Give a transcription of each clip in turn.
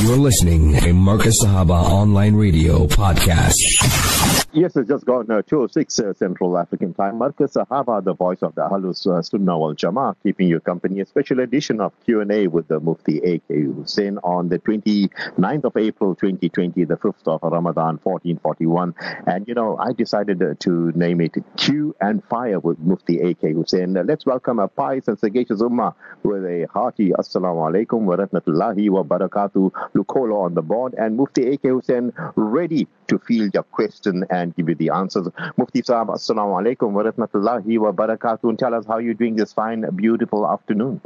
You're listening to Markaz Sahaba Online Radio Podcast. Yes, it's just gone uh, 206 uh, Central African Time. Markaz Sahaba, the voice of the Ahlus uh, Sunnah wal Jama'ah, keeping you company. A special edition of Q&A with the Mufti A.K. Hussein on the 29th of April 2020, the 5th of Ramadan 1441. And, you know, I decided uh, to name it Q and Fire with Mufti A.K. Hussein. Uh, let's welcome a pious and sagacious ummah with a hearty Assalamu alaikum wa rahmatullahi wa barakatuh. Lukolo on the board and Mufti A.K. Hussein ready to field your question and and give you the answers. Mufti Saab, Assalamu alaikum wa rahmatullahi wa barakatuh. Tell us how you're doing this fine, beautiful afternoon.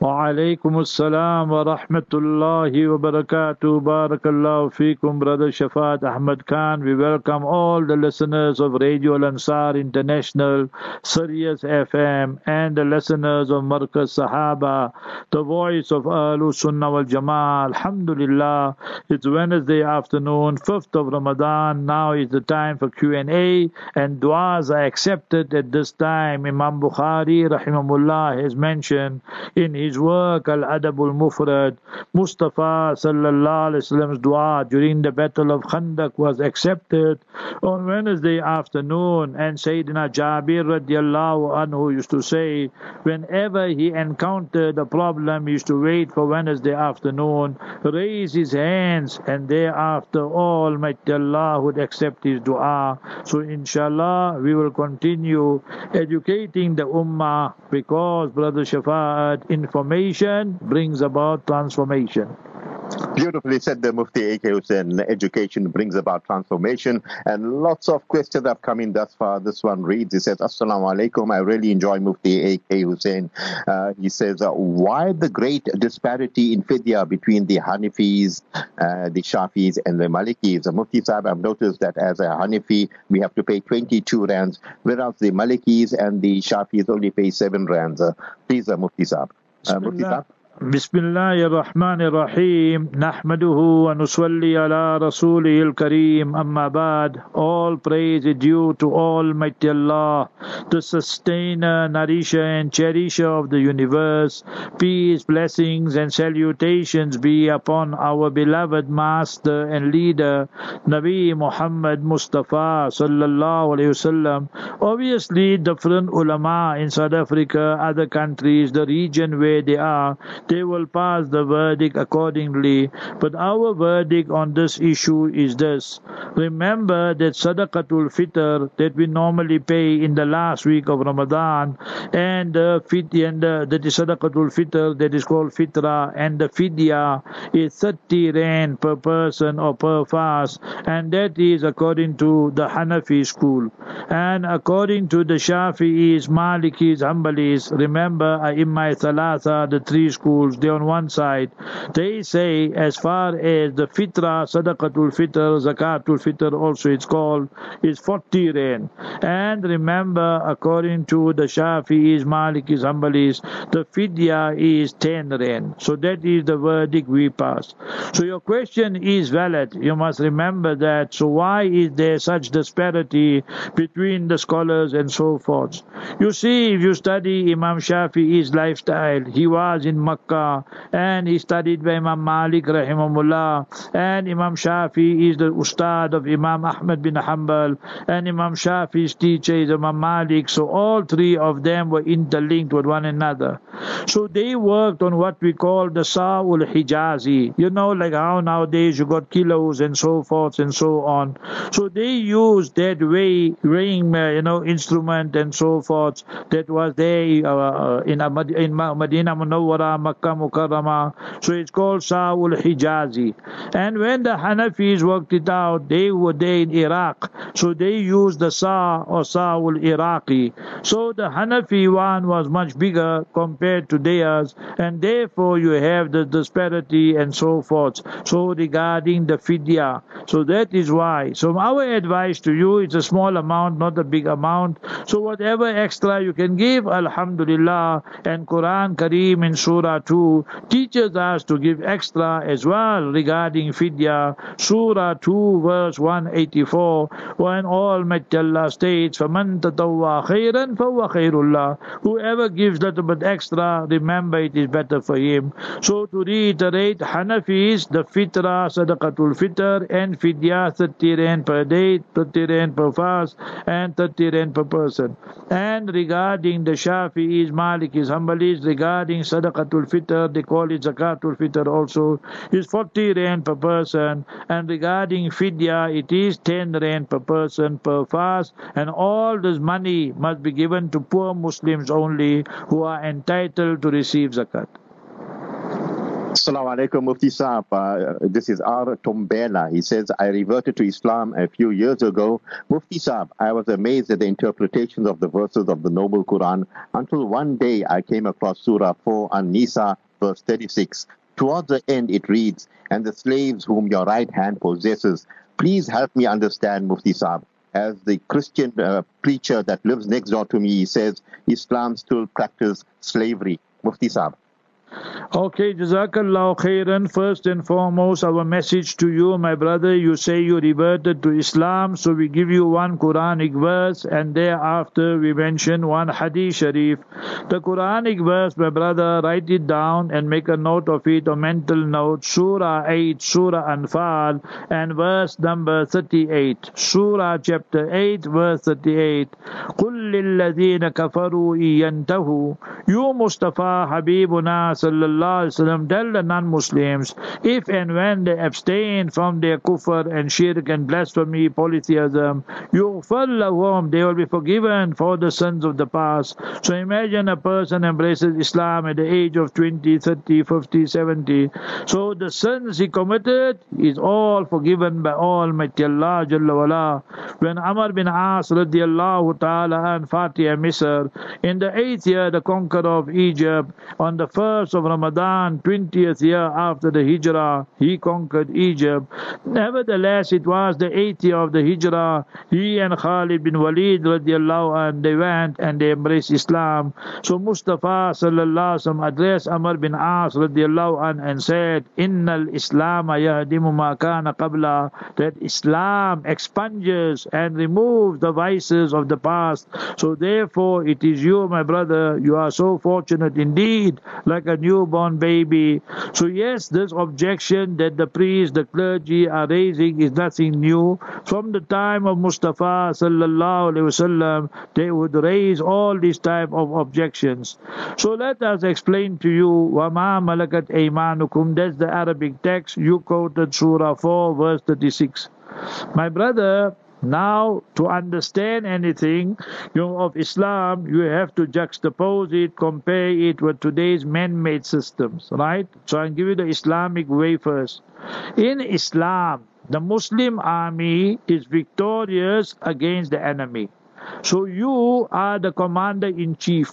Wa alaikum assalam wa rahmatullahi wa barakatuh. Barakallahu feekum, Brother Shafat Ahmad Khan. We welcome all the listeners of Radio Ansar International, Sirius FM, and the listeners of Markaz Sahaba, the voice of Ahlu Sunnah wal Jama'ah. Alhamdulillah, it's Wednesday afternoon, 5th of Ramadan. Now is the time for Q&A and du'as are accepted at this time Imam Bukhari rahimahullah has mentioned in his work Al Adabul Mufrad, Mustafa sallallahu alaihi wasallam's dua during the Battle of Khandaq was accepted on Wednesday afternoon, and Sayyidina Jabir radiallahu anhu used to say, whenever he encountered a problem, he used to wait for Wednesday afternoon, raise his hands, and thereafter Almighty Allah would accept his dua. So inshallah, we will continue educating the ummah because Brother Shafa'at, information brings about transformation. Beautifully said the Mufti A.K. Hussein. Education brings about transformation. And lots of questions have come in thus far. This one reads, he says, Assalamu alaikum. I really enjoy Mufti A.K. Hussein. Uh, he says, uh, why the great disparity in fidya between the Hanafis, uh, the Shafis, and the Malikis? Uh, Mufti Sahib, I've noticed that as a Hanafi, we have to pay 22 rands, whereas the Malikis and the Shafis only pay 7 rands. Uh, please, uh, Mufti Sahib. Uh, Mufti Sahib. بسم الله الرحمن الرحيم نحمده ونصلي على رسوله الكريم أما بعد all praise is due to Almighty Allah the sustainer nourisher and cherisher of the universe peace blessings and salutations be upon our beloved master and leader Nabi Muhammad Mustafa sallallahu alaihi wasallam obviously different ulama in South Africa other countries the region where they are they will pass the verdict accordingly. But our verdict on this issue is this. Remember that Sadaqatul Fitr that we normally pay in the last week of Ramadan and the fidya and the, that is Sadaqatul Fitr that is called Fitra and the Fidya is 30 rand per person or per fast and that is according to the Hanafi school. And according to the Shafi'is, Malikis, Hanbalis, remember Aimma Thalatha, the three schools schools, they on one side, they say as far as the fitra, sadaqatul fitr, zakatul fitr also it's called, is 40 rand. And remember, according to the Shafi'is, Malikis, Hanbalis, the fidya is 10 rand. So that is the verdict we pass. So your question is valid. You must remember that. So why is there such disparity between the scholars and so forth? You see, if you study Imam Shafi'i's lifestyle, he was in Makkah And he studied by Imam Malik rahimahullah and Imam Shafi is the ustad of Imam Ahmad bin Hanbal. And Imam Shafi's teacher is Imam Malik. So all three of them were interlinked with one another. So they worked on what we call the Sa'ul Hijazi. You know like how nowadays you got kilos and so forth and so on. So they used that way weighing uh, you know instrument and so forth that was there uh, in, in Medina Munawwara Makkah. So it's called Sa'ul Hijazi. And when the Hanafis worked it out, they were there in Iraq. So they used the Sa or Sa'ul Iraqi. So the Hanafi one was much bigger compared to theirs, and therefore you have the disparity and so forth. So regarding the fidya. So that is why. So our advice to you is a small amount, not a big amount. So whatever extra you can give, Alhamdulillah, and Quran Kareem in Surah Surah 2 teaches us to give extra as well regarding fidya. Surah 2 verse 184 when Almighty Allah states, فَمَن تَطَوَّى خَيْرًا فَهُوَ خَيْرُ اللَّهِ Whoever gives little bit extra, remember it is better for him. So to reiterate, Hanafis, the fitra, sadaqatul fitr, and fidya, 30 rand per day, 30 rand per fast, and 30 rand per person. And regarding the Shafi'is, Malikis, Hanbalis, regarding sadaqatul fitr, they call it zakatul fitr also, is 40 rand per person. And regarding fidya, it is 10 rand per person per fast. And all this money must be given to poor Muslims only who are entitled to receive zakat. Assalamu alaikum, Mufti Saab. Uh, this is R. Tombela. He says, I reverted to Islam a few years ago. Mufti Saab, I was amazed at the interpretations of the verses of the Noble Quran until one day I came across Surah 4 and Nisa, verse 36. Towards the end, it reads, And the slaves whom your right hand possesses. Please help me understand, Mufti Saab. As the Christian uh, preacher that lives next door to me, he says Islam still practices slavery. Mufti Saab. Okay, Jazakallah khairan. First and foremost, our message to you, my brother, you say you reverted to Islam, so we give you one Quranic verse, and thereafter we mention one Hadith Sharif. The Quranic verse, my brother, write it down and make a note of it, a mental note. Surah 8, Surah Anfal, and verse number 38. Surah chapter 8, verse 38. قُلْ لِلَّذِينَ كَفَرُوا إِيَنْتَهُ You Mustafa Habibuna sallallahu alaihi wasallam tell the non-Muslims, if and when they abstain from their kufr and shirk and blasphemy, polytheism, yughfar they will be forgiven for the sins of the past. So imagine a person embraces Islam at the age of 20, 30, 50, 70. So the sins he committed is all forgiven by Almighty Allah Jalla wala. When Amr bin As radiallahu ta'ala and Fatih Misr, in the eighth year, the conqueror of Egypt, on the first of Ramadan, 20th year after the Hijrah, he conquered Egypt. Nevertheless, it was the 8th year of the Hijrah. He and Khalid bin Walid radiallahu anh, they went and they embraced Islam. So Mustafa sallallahu alaihi addressed Amr bin As radiallahu anh, and said, Innal Islam yahdimu ma kana qabla, that Islam expunges and removes the vices of the past. So therefore, it is you, my brother, you are so fortunate indeed, like a newborn baby. So yes, this objection that the priests, the clergy are raising is nothing new. From the time of Mustafa sallallahu alaihi wasallam, they would raise all these type of objections. So let us explain to you wama malakat aymanukum. That's the Arabic text. You quoted Surah 4, verse 36. My brother, now, to understand anything you know, of Islam, you have to juxtapose it, compare it with today's man-made systems, right? So I'll give you the Islamic way first. In Islam, the Muslim army is victorious against the enemy. So you are the commander in chief.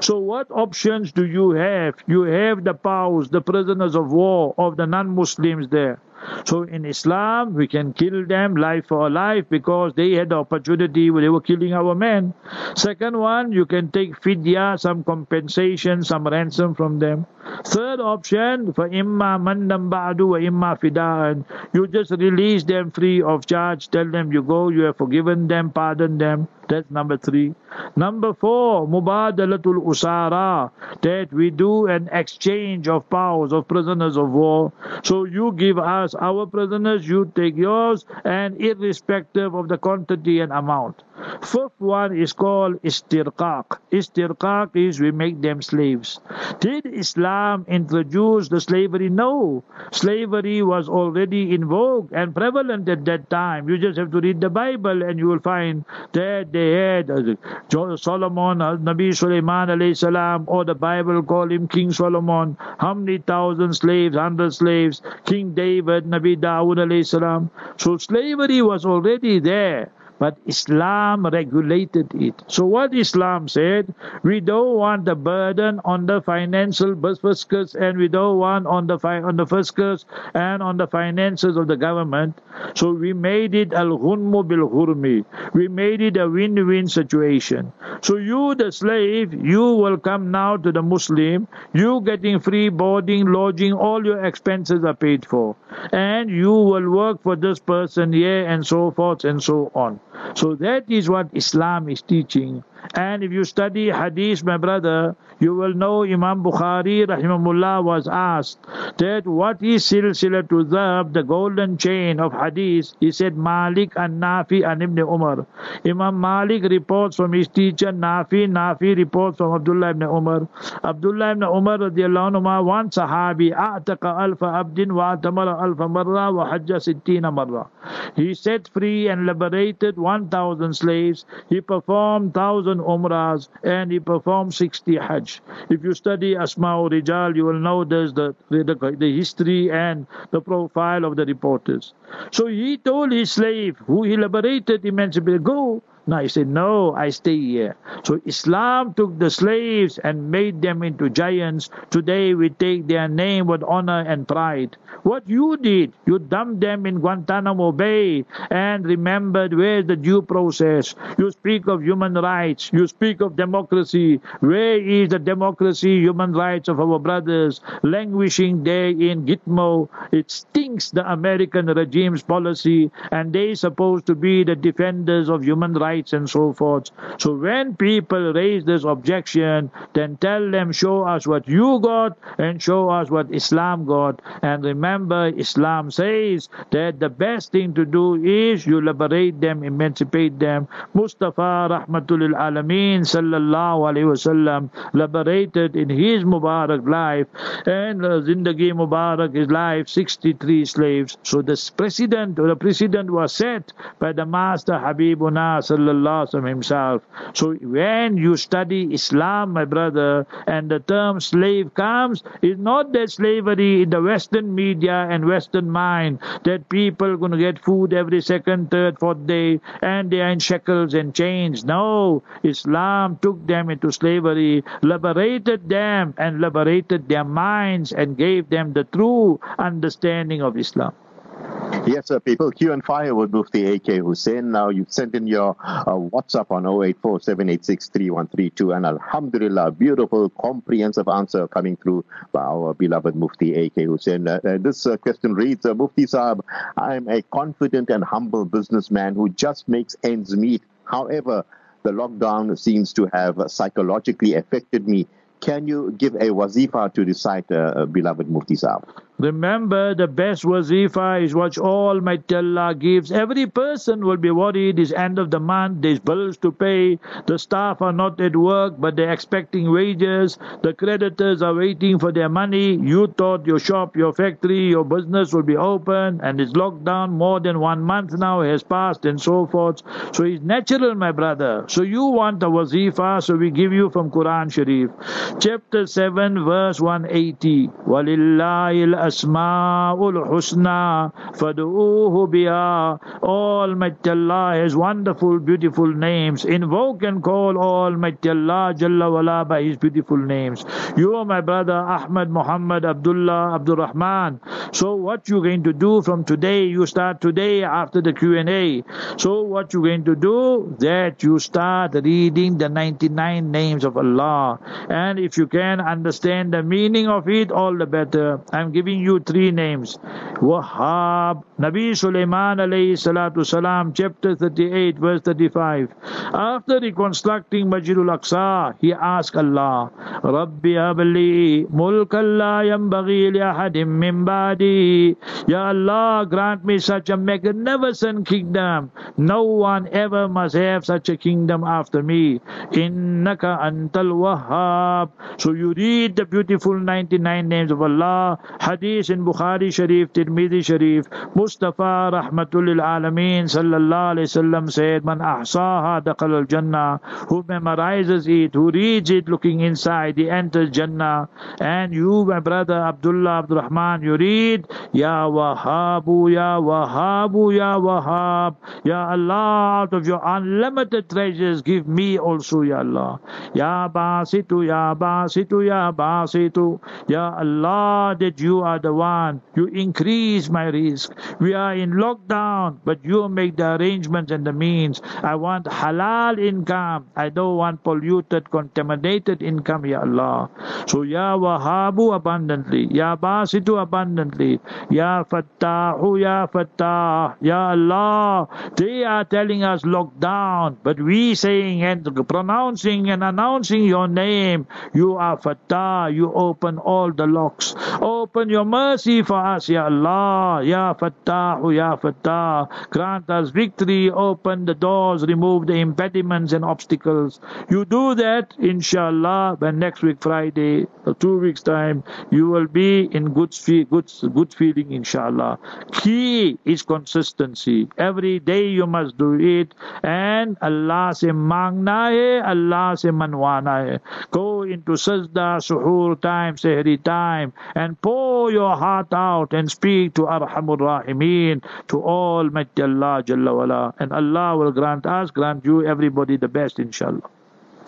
So what options do you have? You have the POWs, the prisoners of war of the non-Muslims there. So in Islam, we can kill them life for life because they had the opportunity when they were killing our men. Second one, you can take fidya, some compensation, some ransom from them. Third option, for imma mandam ba'du wa imma fida'an. You just release them free of charge. Tell them you go, you have forgiven them, pardon them. That's number three. Number four, mubadalatul usara. That we do an exchange of powers, of prisoners of war. So you give us our prisoners, you take yours, and irrespective of the quantity and amount. Fifth one is called istirqaq. Istirqaq is we make them slaves. Did Islam introduce the slavery? No. Slavery was already in vogue and prevalent at that time. You just have to read the Bible and you will find that they had uh, Solomon, uh, Nabi Sulaiman alayhi salam, or the Bible call him King Solomon. How many thousand slaves, hundred slaves? King David, Nabi Dawood alayhi salam. So slavery was already there. But Islam regulated it. So what Islam said, we don't want the burden on the financial fiscus and we don't want on the on the fiscus and on the finances of the government. So we made it al-ghunmu bil-ghurmi. We made it a win-win situation. So you, the slave, you will come now to the Muslim. You getting free boarding, lodging, all your expenses are paid for, and you will work for this person here and so forth and so on. So that is what Islam is teaching. And if you study hadith, my brother, you will know Imam Bukhari rahimahullah was asked that what is silsilatu dhab, the golden chain of hadith? He said Malik and Nafi and Ibn Umar. Imam Malik reports from his teacher Nafi, Nafi reports from Abdullah ibn Umar. Abdullah ibn Umar radiallahu anhu, one sahabi, a'taqa alfa abdin wa atamara alfa marra wa hajja sittina marra. He set free and liberated 1,000 slaves. He performed 1,000 umrahs and he performed 60 hajj. If you study Asma'u Rijal, you will know the, the, the history and the profile of the reporters. So he told his slave, who he liberated, emancipated, go no, he said, No, I stay here. So Islam took the slaves and made them into giants. Today we take their name with honor and pride. What you did, you dumped them in Guantanamo Bay and remembered where's the due process. You speak of human rights, you speak of democracy. Where is the democracy, human rights of our brothers languishing there in Gitmo? It stinks the American regime's policy, and they supposed to be the defenders of human rights rights and so forth. So when people raise this objection, then tell them, show us what you got and show us what Islam got. And remember, Islam says that the best thing to do is you liberate them, emancipate them. Mustafa Rahmatul Alameen Sallallahu Alaihi Wasallam liberated in his Mubarak life and uh, Zindagi Mubarak, his life, 63 slaves. So the president, or the president was set by the Master Habibuna Sallallahu Sallallahu himself. So when you study Islam, my brother, and the term slave comes, it's not that slavery in the Western media and Western mind that people are going to get food every second, third, fourth day, and they are in shackles and chains. No, Islam took them into slavery, liberated them, and liberated their minds, and gave them the true understanding of Islam. Yes, sir. People queue and fire with Mufti AK Hussein. Now you've sent in your uh, WhatsApp on 084 and Alhamdulillah, beautiful, comprehensive answer coming through by our beloved Mufti AK Hussein. Uh, uh, this uh, question reads, uh, Mufti Saab, I am a confident and humble businessman who just makes ends meet. However, the lockdown seems to have psychologically affected me. Can you give a wazifa to recite, uh, beloved Mufti Saab? Remember, the best wazifa is what Almighty Allah gives. Every person will be worried. It's end of the month. There's bills to pay. The staff are not at work, but they're expecting wages. The creditors are waiting for their money. You thought your shop, your factory, your business will be open, and it's locked down. More than one month now has passed, and so forth. So it's natural, my brother. So you want a wazifa, so we give you from Quran Sharif, chapter seven, verse one eighty. Asma'ul Husna Fadu'uhu biha. Almighty Allah has wonderful, beautiful names. Invoke and call Almighty Allah Jalla wala by His beautiful names. You are my brother Ahmad Muhammad Abdullah Abdul Rahman. So what you going to do from today? You start today after the Q&A. So what you going to do? That you start reading the 99 names of Allah. And if you can understand the meaning of it, all the better. I'm giving you three names. Wahhab, Nabi Sulaiman alayhi salatu salam, chapter 38, verse 35. After reconstructing Masjidul Aqsa, he asked Allah, Rabbi abli ahadim min badi. Ya Allah, grant me such a magnificent kingdom. No one ever must have such a kingdom after me. Innaka antal wahhab. So you read the beautiful 99 names of Allah, hadith in Bukhari Sharif, Tirmidhi Sharif, Mustafa Rahmatul Alameen Sallallahu Alaihi Wasallam said, ahsaha daqal al Jannah, who memorizes it, who reads it looking inside, he enters Jannah. And you, my brother Abdullah Abdul Rahman, you read. Ya Wahabu, Ya Wahabu, Ya Wahab. Ya Allah, out of your unlimited treasures, give me also, Ya Allah. Ya Basitu, Ya Basitu, Ya Basitu. Ya Allah, that you are the one. You increase my risk. We are in lockdown, but you make the arrangements and the means. I want halal income. I don't want polluted, contaminated income, Ya Allah. So Ya Wahabu abundantly, Ya Basitu abundantly, Ya Fattahu, Ya Fattah, Ya Allah. They are telling us lockdown, but we saying and pronouncing and announcing your name. You are Fattah. You open all the locks. Open your mercy for us, Ya Allah. Ya Fattahu, Ya Fattah. Grant us victory. Open the doors. Remove the impediments and obstacles. You do that, inshallah, by next week Friday, two weeks time, you will be in good good good feeling, inshallah. Key is consistency. Every day you must do it, and Allah se mangna hai, Allah se manwana hai. Go into sajda, suhoor time, sehri time, and pour your heart out and speak to Arhamur Rahimeen, to Almighty Allah Jalla wala, and Allah will grant us, grant you, everybody the best, inshallah.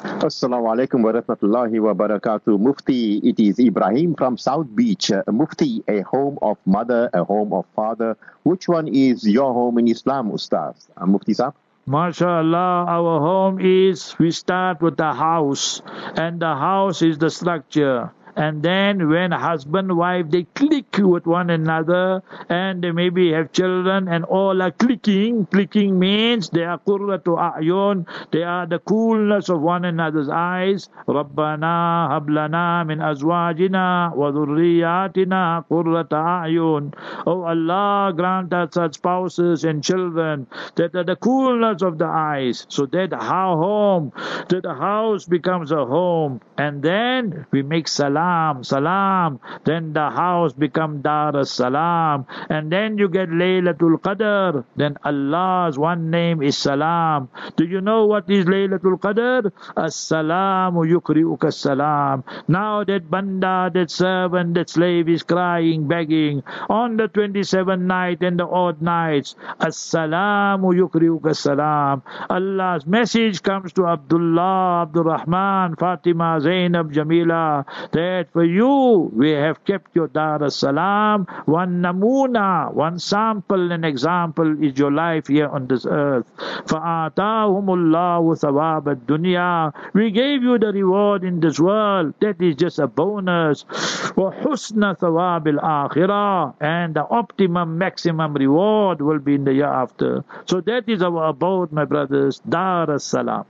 Assalamu alaikum wa rahmatullahi wa barakatuh. Mufti, it is Ibrahim from South Beach. Uh, Mufti, a home of mother, a home of father. Which one is your home in Islam, Ustaz? Uh, Mufti Sahib? MashaAllah, our home is, we start with the house, and the house is the structure and then when husband wife they click with one another and they maybe have children and all are clicking. Clicking means they are qurratu a'yun. They are the coolness of one another's eyes. Rabbana hab lana min azwajina wa dhurriyyatina qurrata a'yun. Oh allah grant us such spouses and children that are the coolness of the eyes so that our home that the house becomes a home. And then we make salam salam, salam. Then the house become Dar as Salam. And then you get Laylatul Qadr. Then Allah's one name is Salam. Do you know what is Laylatul Qadr? As-salamu yukri'uka salam. Now that banda, that servant, that slave is crying, begging on the 27th night and the odd nights. As-salamu yukri'uka salam. Allah's message comes to Abdullah, Abdul Rahman, Fatima, Zainab, Jamila. They that for you we have kept your Dar es Salaam. One namuna, one sample and example is your life here on this earth. فَآتَاهُمُ اللَّهُ ثَوَابَ الدُّنْيَا We gave you the reward in this world. That is just a bonus. وَحُسْنَ ثَوَابِ الْآخِرَةِ And the optimum, maximum reward will be in the year after. So that is our abode, my brothers. Dar es Salaam.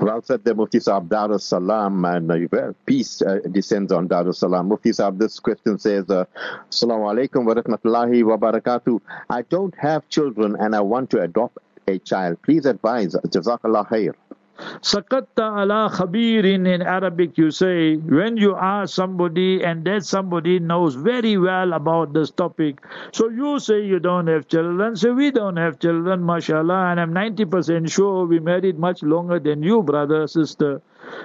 Well said there, Mufti Saab, Dar es Salaam, and uh, peace uh, descends on Dar es Salaam. Mufti Saab, this question says, uh, Assalamu alaikum wa rahmatullahi wa barakatuh. I don't have children and I want to adopt a child. Please advise. Jazakallah khair. Sakatta ala khabirin in Arabic you say when you ask somebody and that somebody knows very well about this topic. So you say you don't have children, so we don't have children, mashallah, and I'm 90% sure we married much longer than you, brother, sister.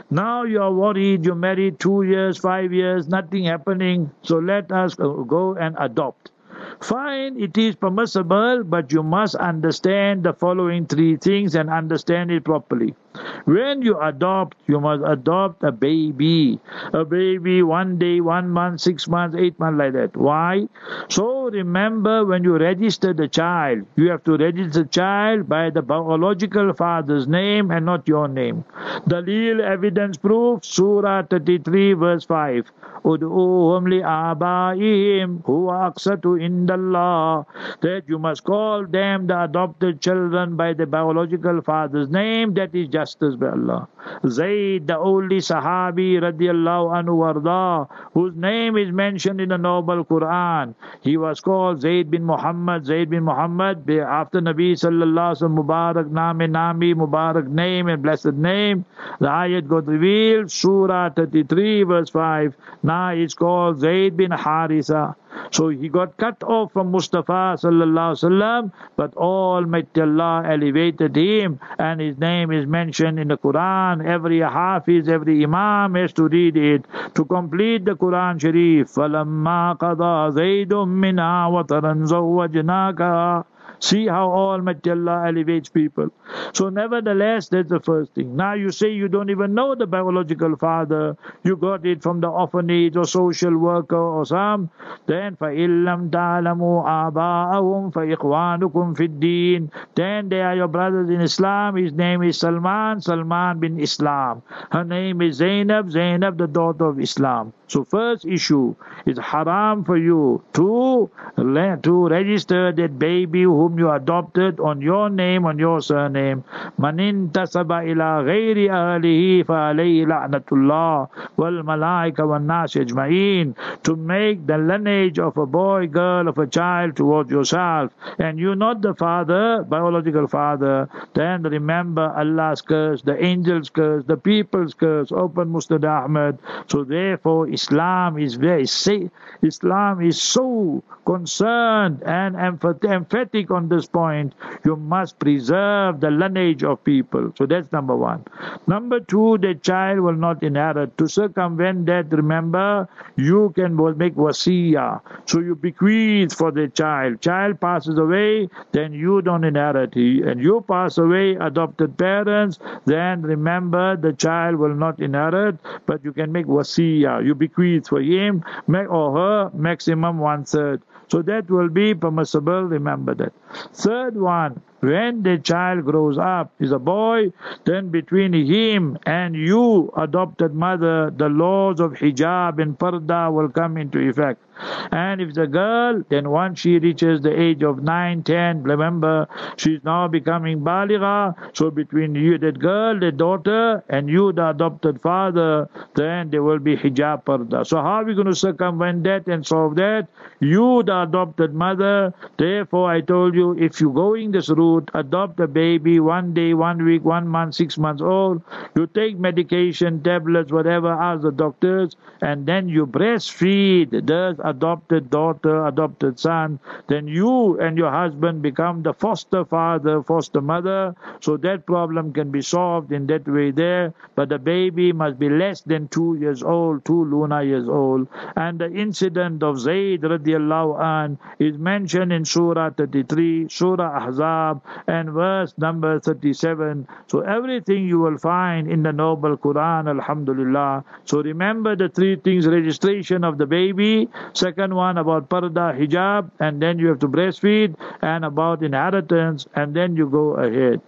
Now you are worried, you married two years, five years, nothing happening, so let us go and adopt. Fine, it is permissible, but you must understand the following three things and understand it properly. When you adopt, you must adopt a baby. A baby, one day, one month, six months, eight months, like that. Why? So remember when you register the child, you have to register the child by the biological father's name and not your name. Dalil evidence proof, Surah 33, verse 5. Ud'uhum li'abaihim huwa aqsatu indallah. That you must call them the adopted children by the biological father's name. That is justice by Allah. Zayd, the only Sahabi radiallahu anhu warda, whose name is mentioned in the Noble Quran. He was called Zayd bin Muhammad, Zayd bin Muhammad, after Nabi sallallahu alaihi Mubarak Nami Nami, Mubarak name and blessed name. The ayat got revealed, Surah 33 verse 5. Now it's called Zayd bin Harisa. So he got cut off from Mustafa sallallahu sallam, but Almighty Allah elevated him, and his name is mentioned in the Quran. Every Hafiz, every Imam has to read it to complete the Quran Sharif. فَلَمَّا قَضَى زَيْدٌ مِّنْهَا وَطَرًا زَوَّجْنَاكَ See how Almighty Allah elevates people. So, nevertheless, that's the first thing. Now, you say you don't even know the biological father, you got it from the orphanage or social worker or some. Then, فَإِن لَمْ تَعْلَمُوا آبَاءَهُمْ فَإِخْوَانُكُمْ فِي الدِّينِ Then they are your brothers in Islam. His name is Salman, Salman bin Islam. Her name is Zainab, Zainab, the daughter of Islam. So first issue is haram for you to to register that baby whom you adopted on your name, on your surname. Manin tasaba ila ghairi ahlihi fa alayhi la'natullah wal malaika wal nas ajma'in. To make the lineage of a boy, girl, of a child towards yourself. And you're not the father, biological father. Then remember Allah's curse, the angels curse, the people's curse. Open Musnad Ahmed. So therefore Islam is very Islam is so concerned and emphatic on this point. You must preserve the lineage of people. So that's number one. Number two, the child will not inherit. To circumvent that, remember, you can make wasiya. So you bequeath for the child. Child passes away, then you don't inherit. And you pass away, adopted parents, then remember the child will not inherit, but you can make wasiya. You for him or her maximum one third. So that will be permissible, remember that. Third one, when the child grows up, is a boy, then between him and you, adopted mother, the laws of hijab and parda will come into effect. And if the girl, then once she reaches the age of 9, 10, remember, she's now becoming baligha. So between you, that girl, the daughter, and you, the adopted father, then there will be hijab parda. So how are we going to circumvent that and solve that? You, the adopted mother, therefore I told you, if you're going this route, adopt a baby one day, one week, one month, six months old. You take medication, tablets, whatever, ask the doctors, and then you breastfeed the adopted daughter, adopted son, then you and your husband become the foster father, foster mother. So that problem can be solved in that way there. But the baby must be less than two years old, two lunar years old. And the incident of Zayd radiallahu an is mentioned in Surah 33, Surah Ahzab, and verse number 37. So everything you will find in the noble Quran, Alhamdulillah. So remember the three things registration of the baby, Second one about parda, hijab, and then you have to breastfeed, and about inheritance, and then you go ahead.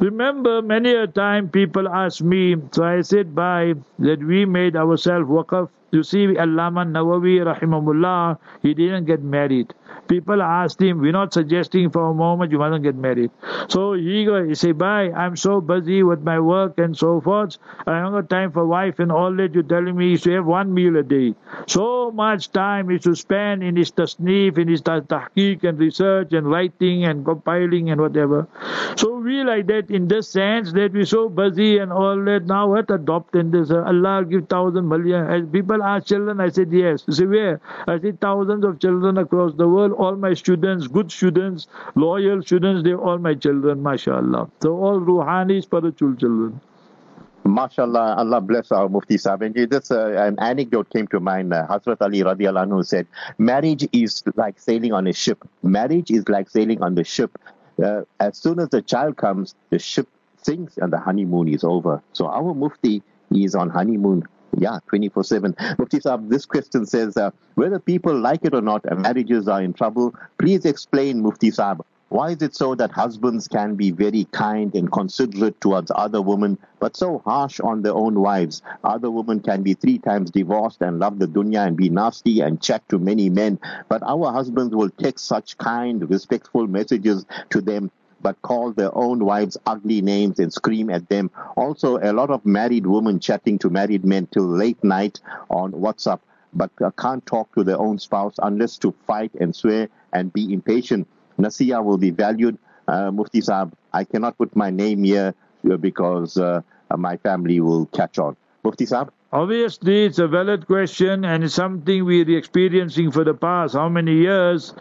Remember, many a time people ask me, so I said by that we made ourselves waqf. You see, Allama Nawawi, rahimahullah, he didn't get married. People asked him, we're not suggesting for a moment you mustn't get married. So he go, he say, bye, I'm so busy with my work and so forth. I don't got time for wife and all that you're telling me is to have one meal a day. So much time is to spend in his tasneef, in his tahqiq and research and writing and compiling and whatever. So we like that in the sense that we're so busy and all that. Now what adopt in this? Allah give thousand million. As ask children, I said yes. You say where? I said thousands of children across the world all my students, good students, loyal students, they're all my children, mashallah. So all Ruhani spiritual children. MashaAllah, Allah bless our Mufti Sahib. This, uh, an anecdote came to mind. Uh, Hazrat Ali radiallahu anhu said, marriage is like sailing on a ship. Marriage is like sailing on the ship. Uh, as soon as the child comes, the ship sinks and the honeymoon is over. So our Mufti is on honeymoon yeah, 24 7. Mufti Saab, this question says uh, whether people like it or not, marriages are in trouble. Please explain, Mufti Saab. Why is it so that husbands can be very kind and considerate towards other women, but so harsh on their own wives? Other women can be three times divorced and love the dunya and be nasty and chat to many men, but our husbands will text such kind, respectful messages to them but call their own wives ugly names and scream at them. Also, a lot of married women chatting to married men till late night on WhatsApp, but uh, can't talk to their own spouse unless to fight and swear and be impatient. Nasiya will be valued. Uh, Mufti Saab, I cannot put my name here uh, because uh, my family will catch on. Mufti Saab? Obviously, it's a valid question and it's something we're experiencing for the past how many years.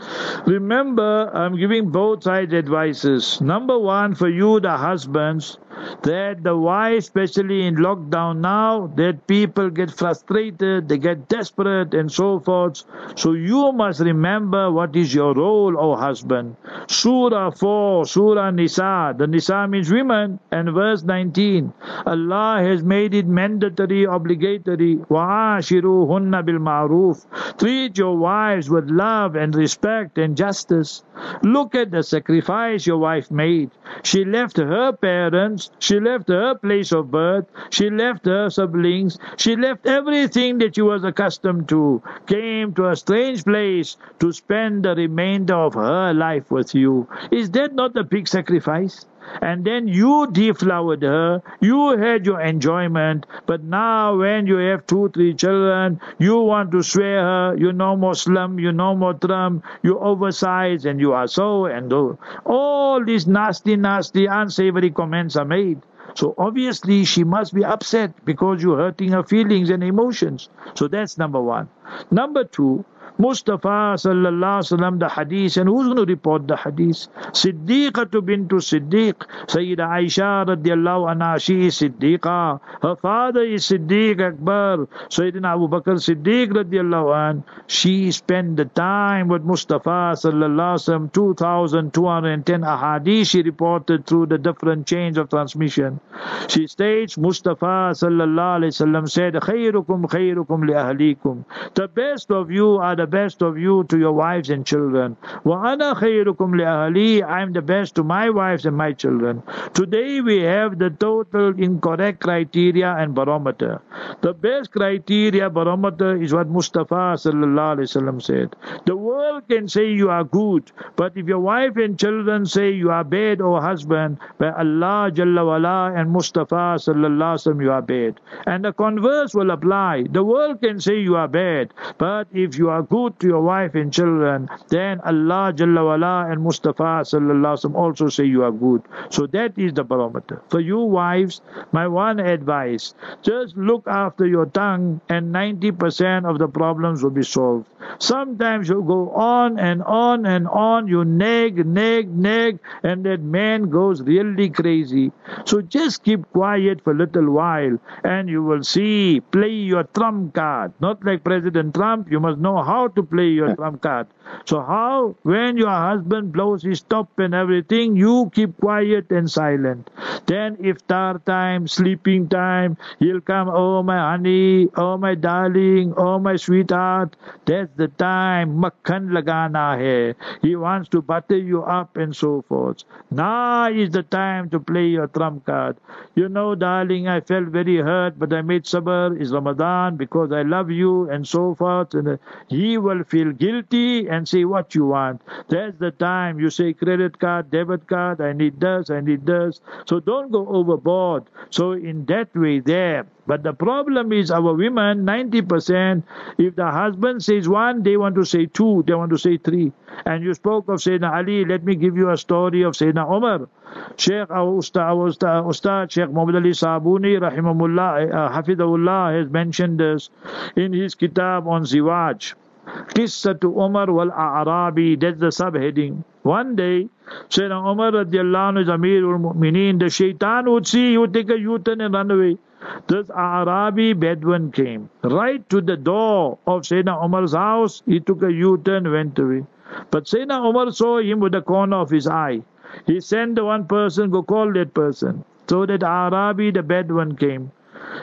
Remember, I'm giving both sides advices. Number one, for you, the husbands, that the why, especially in lockdown now, that people get frustrated, they get desperate, and so forth. So you must remember what is your role, O husband. Surah 4, Surah Nisa. The Nisa means women, and verse 19. Allah has made it mandatory, obligatory. وَعَاشِرُوهُنَّ بِالْمَعْرُوفِ Treat your wives with love and respect and justice. Look at the sacrifice your wife made. She left her parents, she left her place of birth, she left her siblings, she left everything that she was accustomed to, came to a strange place to spend the remainder of her life with you. Is that not a big sacrifice? And then you deflowered her, you had your enjoyment, but now when you have two, three children, you want to swear her, you know Muslim, you know Muhtaram, you oversize and you are so and so. All these nasty, nasty, unsavory comments are made. So obviously she must be upset because you're hurting her feelings and emotions. So that's number one. Number two, Mustafa sallallahu alaihi wasallam the hadith and who's going to report the hadith? Siddiqah bintu Siddiq. Sayyida Aisha radiallahu anha she is Siddiqa. Her father is Siddiq Akbar. Sayyidina Abu Bakr Siddiq radiallahu an she spent the time with Mustafa sallallahu alaihi wasallam 2210 ahadith she reported through the different chains of transmission. She states Mustafa sallallahu alaihi wasallam said li ahlikum. The best of you are the best of you to your wives and children. وَأَنَا خَيْرُكُمْ لِأَهْلِي I am the best to my wives and my children. Today we have the total incorrect criteria and barometer. The best criteria barometer is what Mustafa sallallahu alaihi wasallam said. The world can say you are good, but if your wife and children say you are bad or husband, by Allah Jalla wala and Mustafa sallallahu alaihi wasallam you are bad. And the converse will apply. The world can say you are bad, but if you are good good to your wife and children, then Allah Jalla wala and Mustafa sallallahu also say you are good. So that is the barometer. For you wives, my one advice, just look after your tongue and 90% of the problems will be solved. Sometimes you go on and on and on, you nag, nag, nag, and that man goes really crazy. So just keep quiet for a little while and you will see, play your trump card. Not like President Trump, you must know how to play your trump card. So how, when your husband blows his top and everything, you keep quiet and silent. Then iftar time, sleeping time, he'll come, oh my honey, oh my darling, oh my sweetheart. That's the time, makhan lagana hai. He wants to butter you up and so forth. Now is the time to play your trump card. You know, darling, I felt very hurt, but I made sabr. It's Ramadan because I love you and so forth. And uh, will feel guilty and say what you want. That's the time you say credit card, debit card, I need this, I need this. So don't go overboard. So in that way there. But the problem is our women, 90%, if the husband says one, they want to say two, they want to say three. And you spoke of Sayyidina Ali, let me give you a story of Sayyidina Umar. Sheikh our Ustad, Ustad, Ustad Sheikh Muhammad Ali Sabuni, Rahimahullah, uh, Hafidahullah, has mentioned this in his kitab on Ziwaj. Qissatu Umar wal A'rabi, that's the subheading. One day, Sayyidina Umar radiallahu anhu is Amirul Mu'mineen, the shaitan would see, would take a U-turn and run away. This Arabi Bedouin came right to the door of Sayyidina Umar's house. He took a U-turn, and went away. But Sayyidina Umar saw him with the corner of his eye. He sent the one person, go call that person. So that Arabi, the Bedouin, came.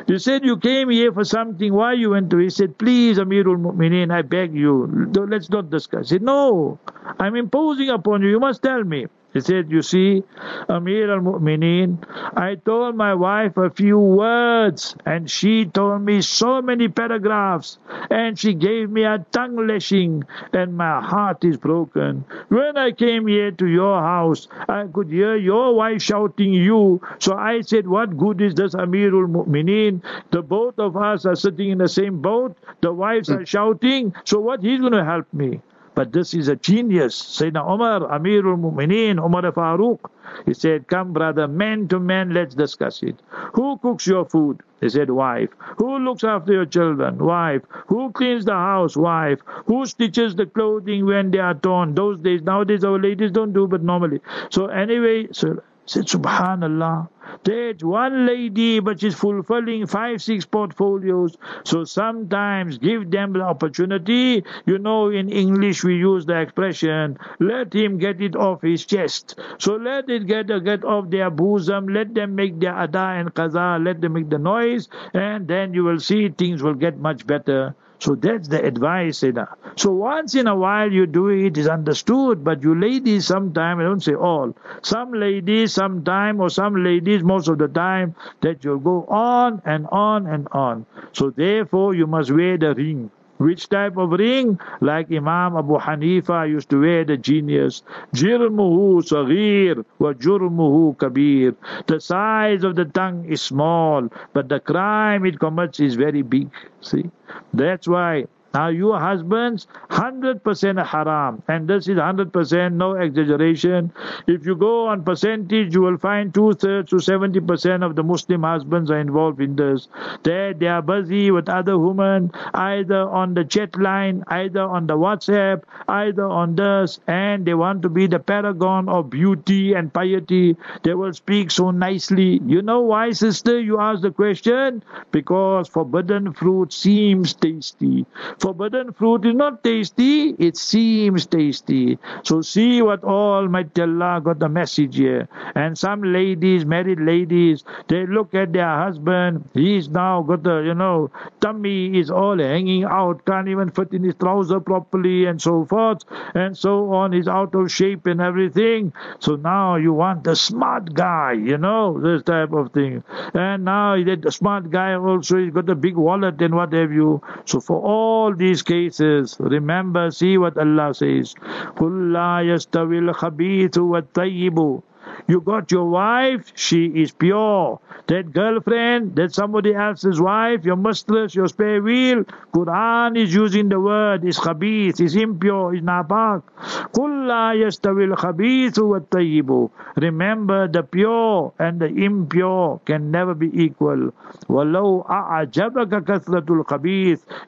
You said you came here for something. Why you went to? He said, please, Amirul Mu'mineen, I beg you, let's not discuss. He said, no, I'm imposing upon you. You must tell me. He said, You see, Amir al Mu'mineen, I told my wife a few words, and she told me so many paragraphs, and she gave me a tongue lashing, and my heart is broken. When I came here to your house, I could hear your wife shouting you. So I said, What good is this Amirul Mu'mineen? The both of us are sitting in the same boat, the wives are shouting, so what he's going to help me? But this is a genius. Sayyidina Umar, Amirul Mu'mineen, Umar Farooq, he said, Come, brother, man to man, let's discuss it. Who cooks your food? He said, Wife. Who looks after your children? Wife. Who cleans the house? Wife. Who stitches the clothing when they are torn? Those days, nowadays, our ladies don't do, but normally. So, anyway, so said, Subhanallah. There's one lady, but she's fulfilling five, six portfolios. So sometimes give them the opportunity. You know, in English we use the expression, let him get it off his chest. So let it get, get off their bosom. Let them make their ada and qaza. Let them make the noise. And then you will see things will get much better. So that's the advice. Know. So once in a while you do it is understood, but you ladies sometime, I don't say all, some ladies sometime or some ladies most of the time that you'll go on and on and on. So therefore you must wear the ring. Which type of ring? Like Imam Abu Hanifa used to wear the genius. Jirmuhu saghir wa jurmuhu kabir. The size of the tongue is small, but the crime it commits is very big. See? That's why now, your husbands, 100% haram. And this is 100%, no exaggeration. If you go on percentage, you will find two thirds to 70% of the Muslim husbands are involved in this. They, they are busy with other women, either on the chat line, either on the WhatsApp, either on this, and they want to be the paragon of beauty and piety. They will speak so nicely. You know why, sister? You ask the question? Because forbidden fruit seems tasty. Forbidden fruit is not tasty, it seems tasty. So see what Almighty Allah got the message here. And some ladies, married ladies, they look at their husband, he's now got the, you know, tummy is all hanging out, can't even fit in his trouser properly and so forth and so on, he's out of shape and everything. So now you want the smart guy, you know, this type of thing. And now that smart guy also, he's got a big wallet and what have you. So for all these cases, remember, see what Allah says. قُلْ لَا يَسْتَوِي الْخَبِيثُ وَالطَّيِّبُ you got your wife, she is pure. That girlfriend, that somebody else's wife, your mistress, your spare wheel. Quran is using the word, is khabith, is impure, is napak. Kulla yastawil wa taibu. Remember, the pure and the impure can never be equal. Walau a'ajabaka kathratul.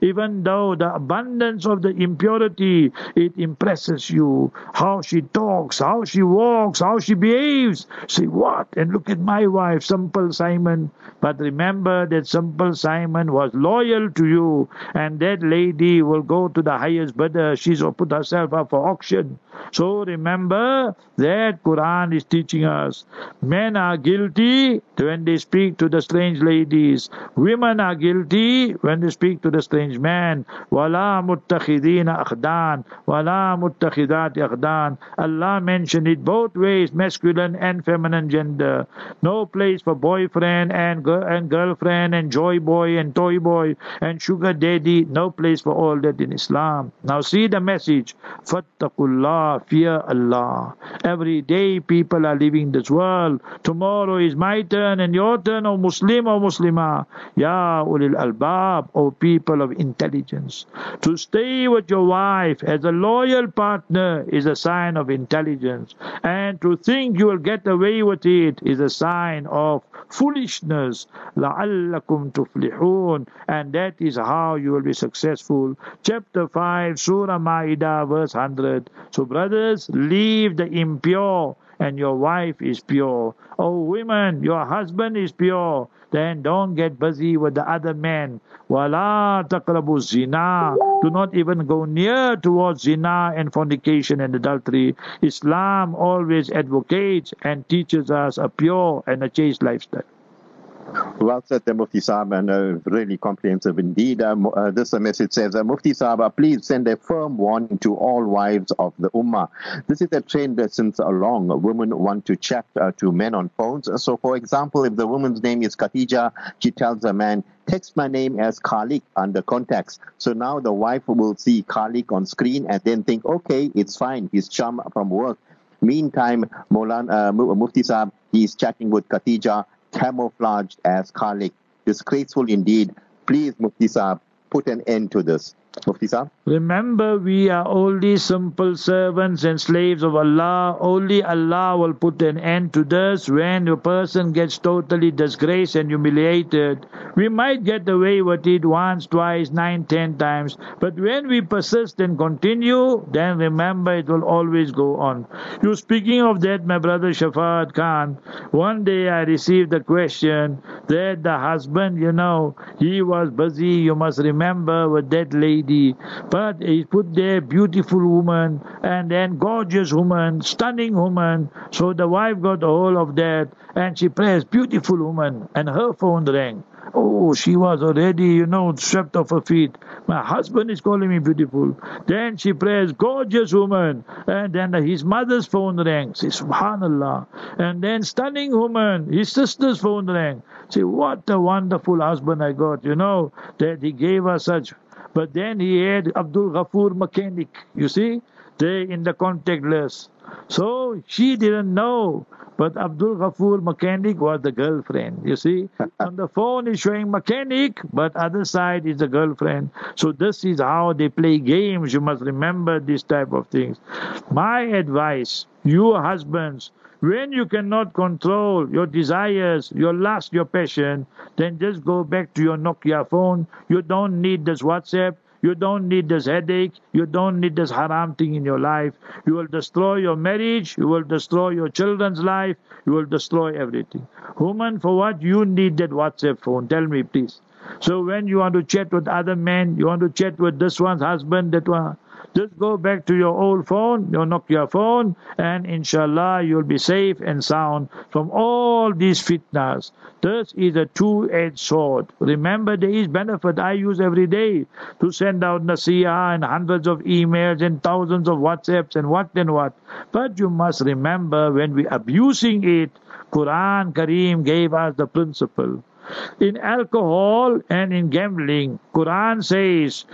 Even though the abundance of the impurity, it impresses you. How she talks, how she walks, how she behaves. Say, what? And look at my wife, Simple Simon. But remember that Simple Simon was loyal to you, and that lady will go to the highest bidder. She's put herself up for auction. So remember that Quran is teaching us men are guilty when they speak to the strange ladies, women are guilty when they speak to the strange man. Wala muttakhidina akhdan, wala muttakhidati akhdan. Allah mentioned it both ways, masculine and feminine gender. No place for boyfriend and girl and girlfriend and joy boy and toy boy and sugar daddy. No place for all that in Islam. Now see the message. Fattakullah fear Allah. Every day people are leaving this world. Tomorrow is my turn and your turn, O Muslim or Muslimah. Ya ulil albab, O people of intelligence. To stay with your wife as a loyal partner is a sign of intelligence. And to think you will get away with it is a sign of foolishness. لَعَلَّكُمْ تُفْلِحُونَ And that is how you will be successful. Chapter 5, Surah Ma'idah, verse 100. So brothers, leave the impure and your wife is pure. Oh women, your husband is pure. Then don't get busy with the other men. Wala taqrabu zina. Do not even go near towards zina and fornication and adultery. Islam always advocates and teaches us a pure and a chaste lifestyle. Well said, the Mufti Saab, and uh, really comprehensive indeed. Um, uh, this message says, uh, Mufti Saab, please send a firm warning to all wives of the Ummah. This is a trend uh, since long. Women want to chat to men on phones. So, for example, if the woman's name is Khatija, she tells a man, text my name as Khalik under contacts. So now the wife will see Khalik on screen and then think, okay, it's fine. He's chum from work. Meantime, Molan, uh, Mufti Saab, he's chatting with Khatija camouflaged as Khalik. Disgraceful indeed. Please, Mufti Saab, put an end to this. Mufti? Remember, we are only simple servants and slaves of Allah. Only Allah will put an end to this when a person gets totally disgraced and humiliated. We might get away with it once, twice, nine, ten times, but when we persist and continue, then remember it will always go on. You speaking of that, my brother Shafat Khan, one day I received a question that the husband, you know, he was busy, you must remember, with that lady. But he put there beautiful woman and then gorgeous woman, stunning woman. So the wife got a hold of that and she pressed beautiful woman and her phone rang. Oh, she was already, you know, swept off her feet. My husband is calling me beautiful. Then she prays, gorgeous woman. And then his mother's phone rang. Say, Subhanallah. And then stunning woman, his sister's phone rang. Say, what a wonderful husband I got, you know, that he gave us such. But then he had Abdul Ghafoor mechanic, you see, there in the contact list. So she didn't know. But Abdul Ghafoor mechanic was the girlfriend. You see, on the phone is showing mechanic, but other side is the girlfriend. So this is how they play games. You must remember this type of things. My advice, you husbands, when you cannot control your desires, your lust, your passion, then just go back to your Nokia phone. You don't need this WhatsApp. You don't need this headache. You don't need this haram thing in your life. You will destroy your marriage. You will destroy your children's life. You will destroy everything. Woman, for what you need that WhatsApp phone? Tell me, please. So when you want to chat with other men, you want to chat with this one's husband, that one, just go back to your old phone, your Nokia phone, and inshallah you'll be safe and sound from all these fitnas. This is a two-edged sword. Remember, there is benefit I use every day to send out nasiyah and hundreds of emails and thousands of WhatsApps and what and what. But you must remember when we abusing it, Quran Kareem gave us the principle. In alcohol and in gambling, Quran says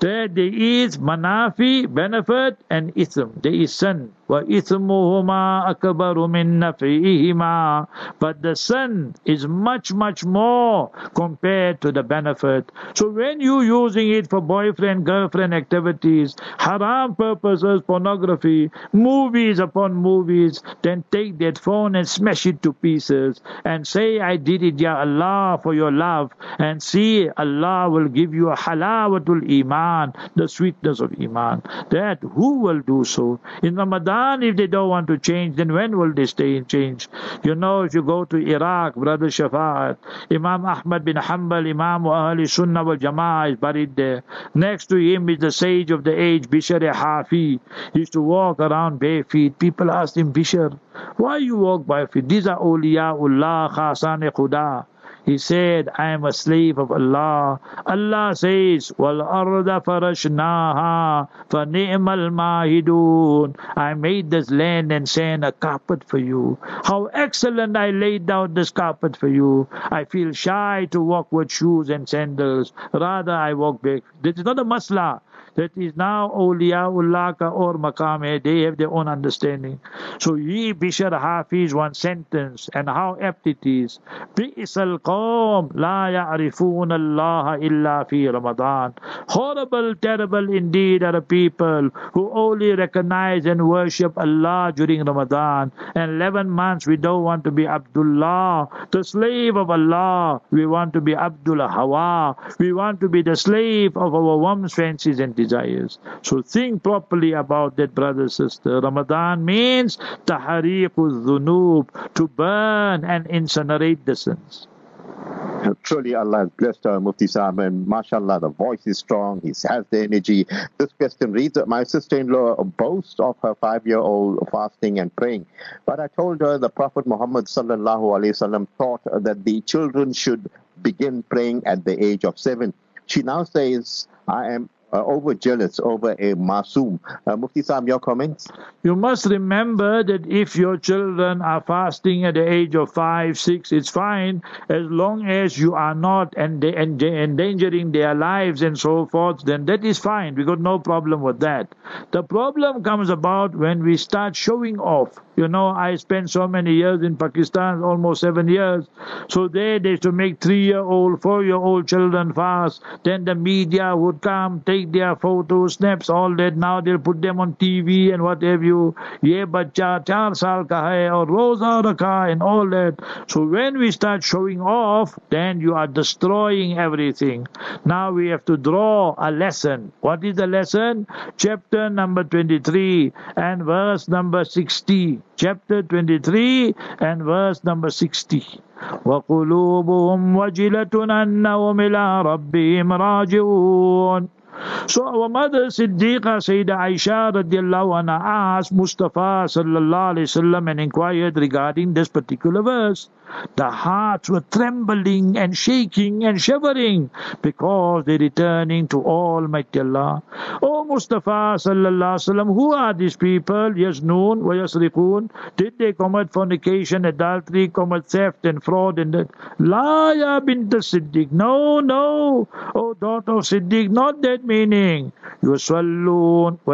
that there is manafi, benefit, and ism. There is sin. وَإِثْمُهُمَا أَكْبَرُ مِنْ نَفْعِهِمَا But the sin is much, much more compared to the benefit. So when you using it for boyfriend, girlfriend activities, haram purposes, pornography, movies upon movies, then take that phone and smash it to pieces and say, I did it, Ya Allah, for your love. And see, Allah will give you a halawatul iman, the sweetness of iman. That who will do so? In Ramadan, if they don't want to change, then when will they stay in change? You know, if you go to Iraq, Brother Shafat, Imam Ahmad bin Hanbal, Imam Ahli Sunnah wal Jama'ah is buried there. Next to him is the sage of the age, Bishr Hafi. He used to walk around bare feet. People asked him, Bishr, why you walk bare feet? These are awliyaullah, khasan e khuda. He said, I am a slave of Allah. Allah says, وَالْأَرْضَ فَرَشْنَاهَا فَنِعْمَ الْمَاهِدُونَ I made this land and sand a carpet for you. How excellent I laid down this carpet for you. I feel shy to walk with shoes and sandals. Rather, I walk back. This is not a masla that is now awliyaullah ka or maqam they have their own understanding. So ye Bishr Hafi's one sentence and how apt it is. Bi'sal qawm la ya'rifun Allah illa fi Ramadan. Horrible, terrible indeed are the people who only recognize and worship Allah during Ramadan. And 11 months we don't want to be Abdullah, the slave of Allah. We want to be Abdullah Hawa. We want to be the slave of our whims, fancies and desires desires. So think properly about that, brother, sister. Ramadan means tahariqul dhunub, to burn and incinerate the sins. Truly, Allah has blessed our Mufti Saab, and mashallah, the voice is strong, he has the energy. This question reads My sister in law boasts of her five year old fasting and praying, but I told her the Prophet Muhammad sallallahu taught that the children should begin praying at the age of seven. She now says, I am uh, over jealous over a masoom. Uh, Mufti Saab, your comments? You must remember that if your children are fasting at the age of five, six, it's fine as long as you are not endangering their lives and so forth. Then that is fine. We got no problem with that. The problem comes about when we start showing off You know, I spent so many years in Pakistan, almost seven years. So there they used to make three-year-old, four-year-old children fast. Then the media would come, take their photos, snaps, all that. Now they'll put them on TV and what have you. Ye bacha char saal ka hai or roza and all that. So when we start showing off, then you are destroying everything. Now we have to draw a lesson. What is the lesson? Chapter number 23 and verse number 60 Chapter 23 and verse number 60. وقلوبهم وجلة أنهم إلى ربهم راجعون so our mother Siddiqa Sayyidah Aisha radiallahu anha asked Mustafa sallallahu alayhi wasallam and inquired regarding this particular verse. The hearts were trembling and shaking and shivering because they're returning to Almighty Allah. Oh Mustafa sallallahu wasallam, who are these people? Yasnoon wa. Did they commit fornication, adultery, commit theft and fraud and that? La bint Siddiq. No, no. Oh daughter of Siddiq, not that meaning. Yusallun wa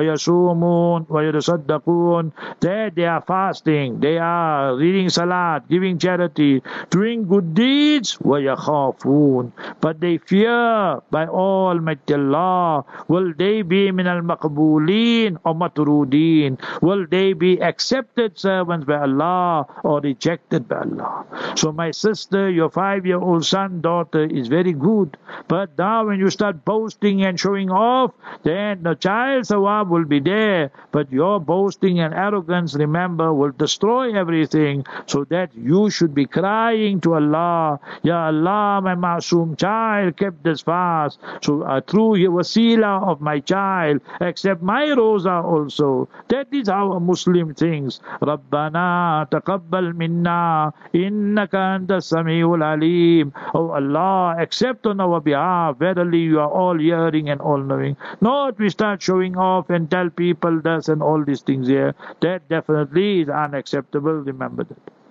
yatasaddaqun. There they are fasting. They are reading salat, giving charity doing good deeds, وَيَخَافُونَ But they fear by Almighty Allah, will they be min al-maqbulin or matrudin? Will they be accepted servants by Allah or rejected by Allah? So my sister, your five-year-old son, daughter is very good. But now when you start boasting and showing off, then the child's sawab will be there. But your boasting and arrogance, remember, will destroy everything. So that you should be crying to Allah, Ya Allah, my Masoom child kept this fast. So uh, through your wasila of my child, accept my roza also. That is how a Muslim thinks. Rabbana taqabbal minna innaka anta samiul alim. Oh Allah, accept on our behalf. Verily you are all hearing and all knowing. Not we start showing off and tell people this and all these things here. That definitely is unacceptable. Remember that.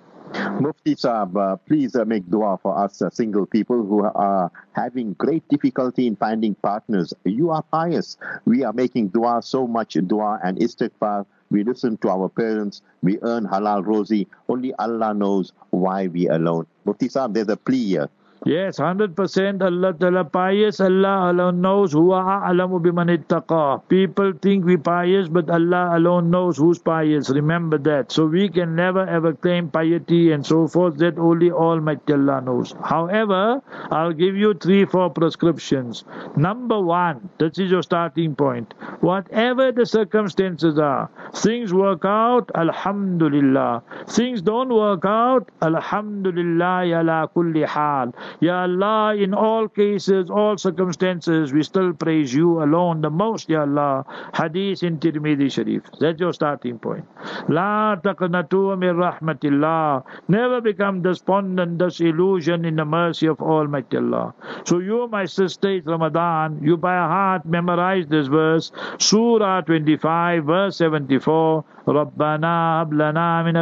Mufti Saab, uh, please uh, make dua for us uh, single people who are having great difficulty in finding partners. You are pious. We are making dua, so much dua and istighfar. We listen to our parents. We earn halal rozi. Only Allah knows why we alone. Mufti Saab, there's a plea here. Yes, 100% Allah Ta'ala pious. Allah alone knows who a'lamu biman ittaqa. People think we pious, but Allah alone knows who's pious. Remember that. So we can never ever claim piety and so forth. That only Almighty Allah knows. However, I'll give you three, four prescriptions. Number one, this is your starting point. Whatever the circumstances are, things work out, Alhamdulillah. Things don't work out, Alhamdulillah, ala kulli hal. Ya Allah, in all cases, all circumstances, we still praise you alone the most, Ya Allah. Hadith in Tirmidhi Sharif. That's your starting point. La taqnatu min rahmatillah. Never become despondent, disillusioned in the mercy of Almighty Allah. So you, my sister, it's Ramadan. You by heart memorize this verse. Surah 25, verse 74. ربنا هب لنا من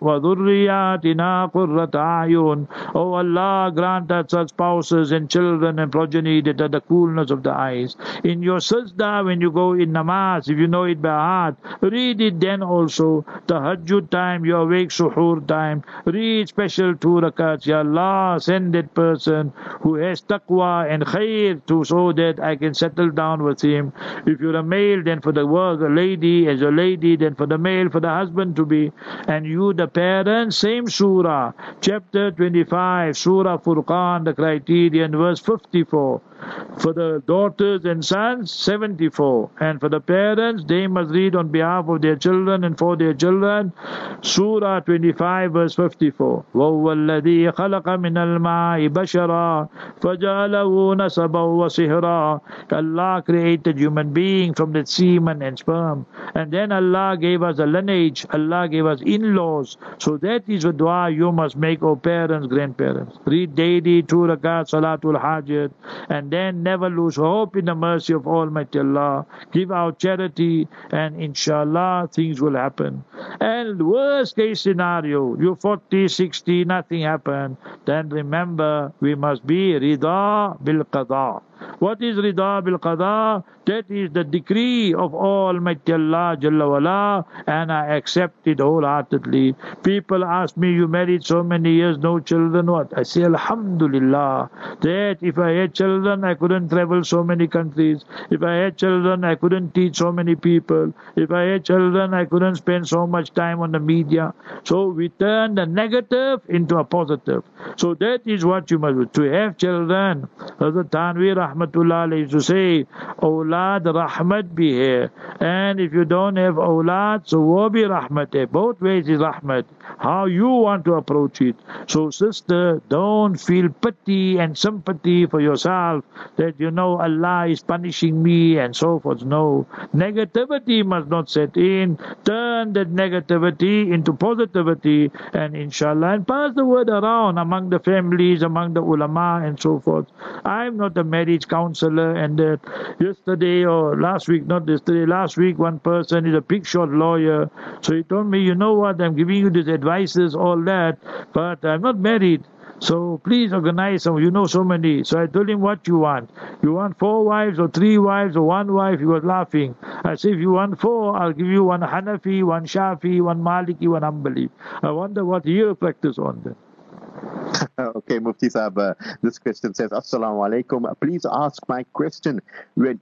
wa dhurriyyatina qurrata ayun oh allah grant us such spouses and children and progeny that are the coolness of the eyes. In your sajda when you go in namaz if you know it by heart read it then also. Tahajjud time you awake suhoor time read special two rakats. Ya allah send that person who has taqwa and khair to so that i can settle down with him. If you're a male then for the work a lady as a lady then for the male for the husband to be and you the parents same surah chapter 25 surah furqan the criterion verse 54 for the daughters and sons, 74. And for the parents, they must read on behalf of their children and for their children. Surah 25, verse 54. وَهُوَ الَّذِي خَلَقَ مِنَ الْمَاءِ بَشَرًا فَجَعَلَهُ نَسَبًا وَسِحْرًا Allah created human being from the semen and sperm. And then Allah gave us a lineage. Allah gave us in-laws. So that is a dua you must make, O parents, grandparents. Read daily, two rakat, salatul hajat. And then never lose hope in the mercy of Almighty Allah. Give out charity and inshallah things will happen. And worst case scenario, you 40, 60, nothing happened. Then remember we must be rida bil qada. What is rida bil qada? That is the decree of Almighty Allah Jalla wala, and I accept it wholeheartedly. People ask me, you married so many years, no children, what? I say, Alhamdulillah, that if I had children, I couldn't travel so many countries. If I had children, I couldn't teach so many people. If I had children, I couldn't spend so much time on the media. So we turn the negative into a positive. So that is what you must do. To have children, Hazrat Thanvi Rahmatullah used to say, awlad rahmat bhi hai. And if you don't have awlad, so wo bhi rahmat hai. Both ways is rahmat. How you want to approach it. So sister, don't feel pity and sympathy for yourself that you know Allah is punishing me and so forth. No. Negativity must not set in. Turn that negativity into positivity and inshallah and pass the word around among the families, among the ulama and so forth. I'm not a counselor and uh, yesterday or last week, not yesterday, last week one person is a big shot lawyer. So he told me, you know what, I'm giving you these advices, all that, but I'm not married. So please organize some. You know so many. So I told him what you want. You want four wives or three wives or one wife? He was laughing. I said, if you want four, I'll give you one Hanafi, one Shafi, one Maliki, one Hanbali. I wonder what he practice on them. okay, Mufti Saab, uh, this question says, Assalamu alaikum. Please ask my question. When,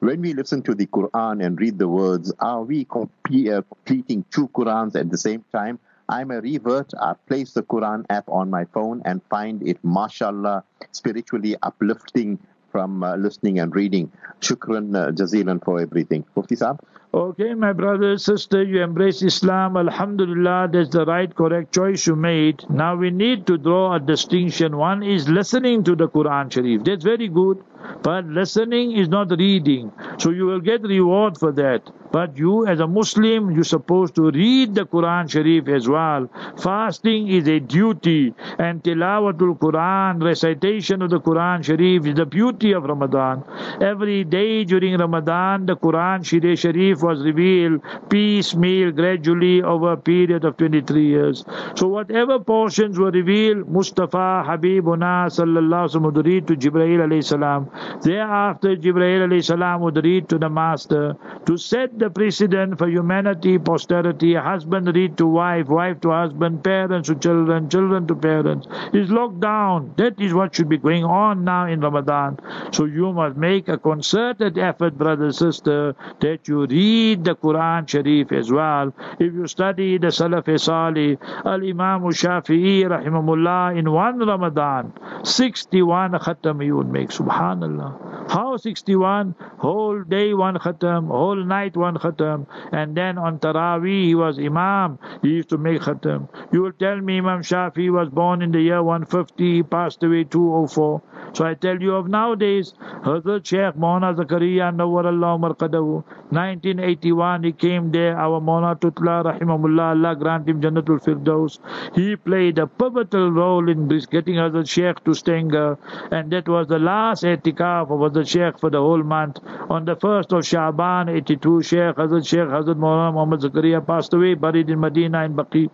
when we listen to the Quran and read the words, are we uh, completing two Qurans at the same time? I'm a revert. I place the Quran app on my phone and find it, mashallah, spiritually uplifting from uh, listening and reading. Shukran uh, jazilan for everything. Mufti Saab? Okay, my brother, sister, you embrace Islam. Alhamdulillah, that's the right, correct choice you made. Now we need to draw a distinction. One is listening to the Quran Sharif. That's very good. But listening is not reading. So you will get reward for that. But you as a Muslim, you're supposed to read the Quran Sharif as well. Fasting is a duty. And tilawatul Quran, recitation of the Quran Sharif is the beauty of Ramadan. Every day during Ramadan, the Quran Sharif was revealed piecemeal gradually over a period of 23 years. So whatever portions were revealed, Mustafa Habibuna sallallahu alaihi to Jibreel alayhi salam. Thereafter, Jibreel salam would read to the Master to set the precedent for humanity, posterity. Husband read to wife, wife to husband, parents to children, children to parents. Is locked down. That is what should be going on now in Ramadan. So you must make a concerted effort, brother, and sister, that you read the Quran Sharif as well. If you study the Salaf Salih, Al Imam Shafi'i, rahimahullah, in one Ramadan, 61 khatam you would make. Subhanallah. Subhanallah. How 61? Whole day one khatam, whole night one khatam. And then on Taraweeh he was Imam. He used to make khatam. You will tell me Imam Shafi was born in the year 150, he passed away 204. So I tell you of nowadays, Hazrat Sheikh Mona Zakaria Nawwarallah Marqadahu, 1981, he came there, our Mona Tutla Rahimahullah, Allah grant him Jannatul Firdaus. He played a pivotal role in getting Hazrat Sheikh to Stanger, and that was the last etikaf of Hazrat Sheikh for the whole month. On the 1st of Shaban, 82, Sheikh Hazrat Sheikh Hazrat Mona Muhammad Zakaria passed away, buried in Medina in Baqi.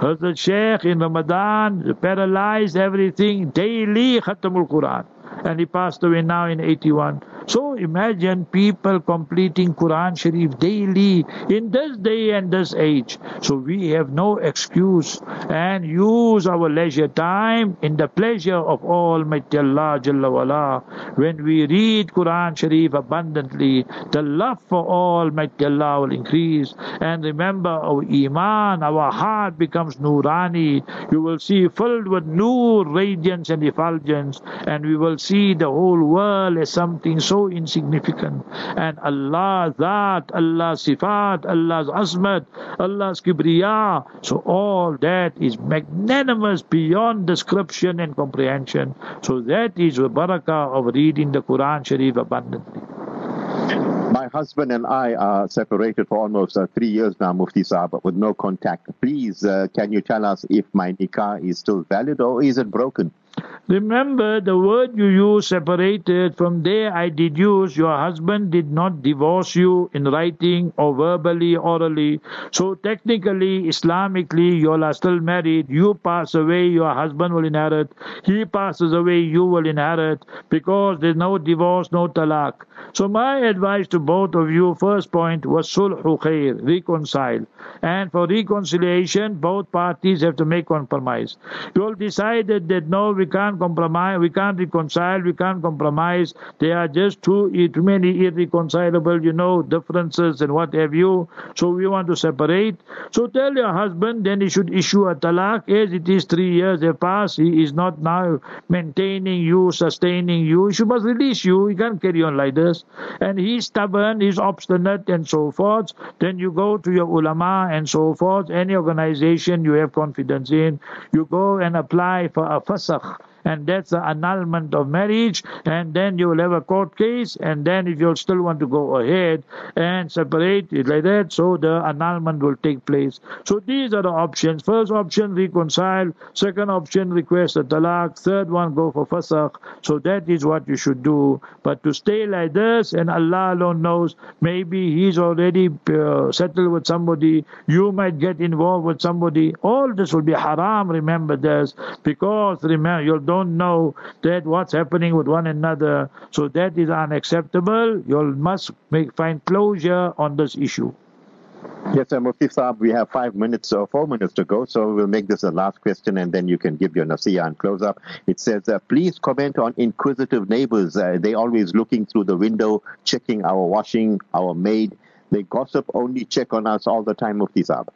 Hazrat Sheikh in Ramadan paralyzed everything, daily Khatamul Quran. And he passed away now in 81. So imagine people completing Quran Sharif daily in this day and this age. So we have no excuse and use our leisure time in the pleasure of Almighty Allah Jalla wala. When we read Quran Sharif abundantly, the love for Almighty Allah will increase. And remember our Iman, our heart becomes Nurani. You will see filled with nur, radiance and effulgence. And we will see the whole world as something so so insignificant. And Allah, that, Allah's sifat, Allah's azmat, Allah's kibriya. So all that is magnanimous beyond description and comprehension. So that is the barakah of reading the Quran Sharif abundantly. My husband and I are separated for almost uh, three years now, Mufti Saab, with no contact. Please, uh, can you tell us if my nikah is still valid or is it broken? Remember the word you use separated. From there I deduce your husband did not divorce you in writing or verbally, orally. So technically, Islamically, you all are still married. You pass away, your husband will inherit. He passes away, you will inherit because there's no divorce, no talaq. So my advice to both of you, first point was sulhu khair, reconcile. And for reconciliation, both parties have to make compromise. You all decided that no, we can't can't compromise, we can't reconcile, we can't compromise. They are just too, too many irreconcilable, you know, differences and what have you. So we want to separate. So tell your husband, then he should issue a talaq. As it is three years have passed, he is not now maintaining you, sustaining you. He must release you. He can't carry on like this. And he's stubborn, he's obstinate, and so forth. Then you go to your ulama and so forth. Any organization you have confidence in, you go and apply for a fasakh and that's the annulment of marriage, and then you will have a court case, and then if you still want to go ahead and separate it like that, so the annulment will take place. So these are the options. First option, reconcile. Second option, request a talaq. Third one, go for fasakh. So that is what you should do. But to stay like this, and Allah alone knows, maybe he's already uh, settled with somebody, you might get involved with somebody. All this will be haram, remember this, because remember, you'll don't don't know that what's happening with one another. So that is unacceptable. You must make, find closure on this issue. Yes, sir. Mufti Saab, we have five minutes or four minutes to go, so we'll make this the last question and then you can give your nasiya and close up. It says, uh, please comment on inquisitive neighbors. Uh, they always looking through the window, checking our washing, our maid. They gossip, only check on us all the time, Mufti Saab.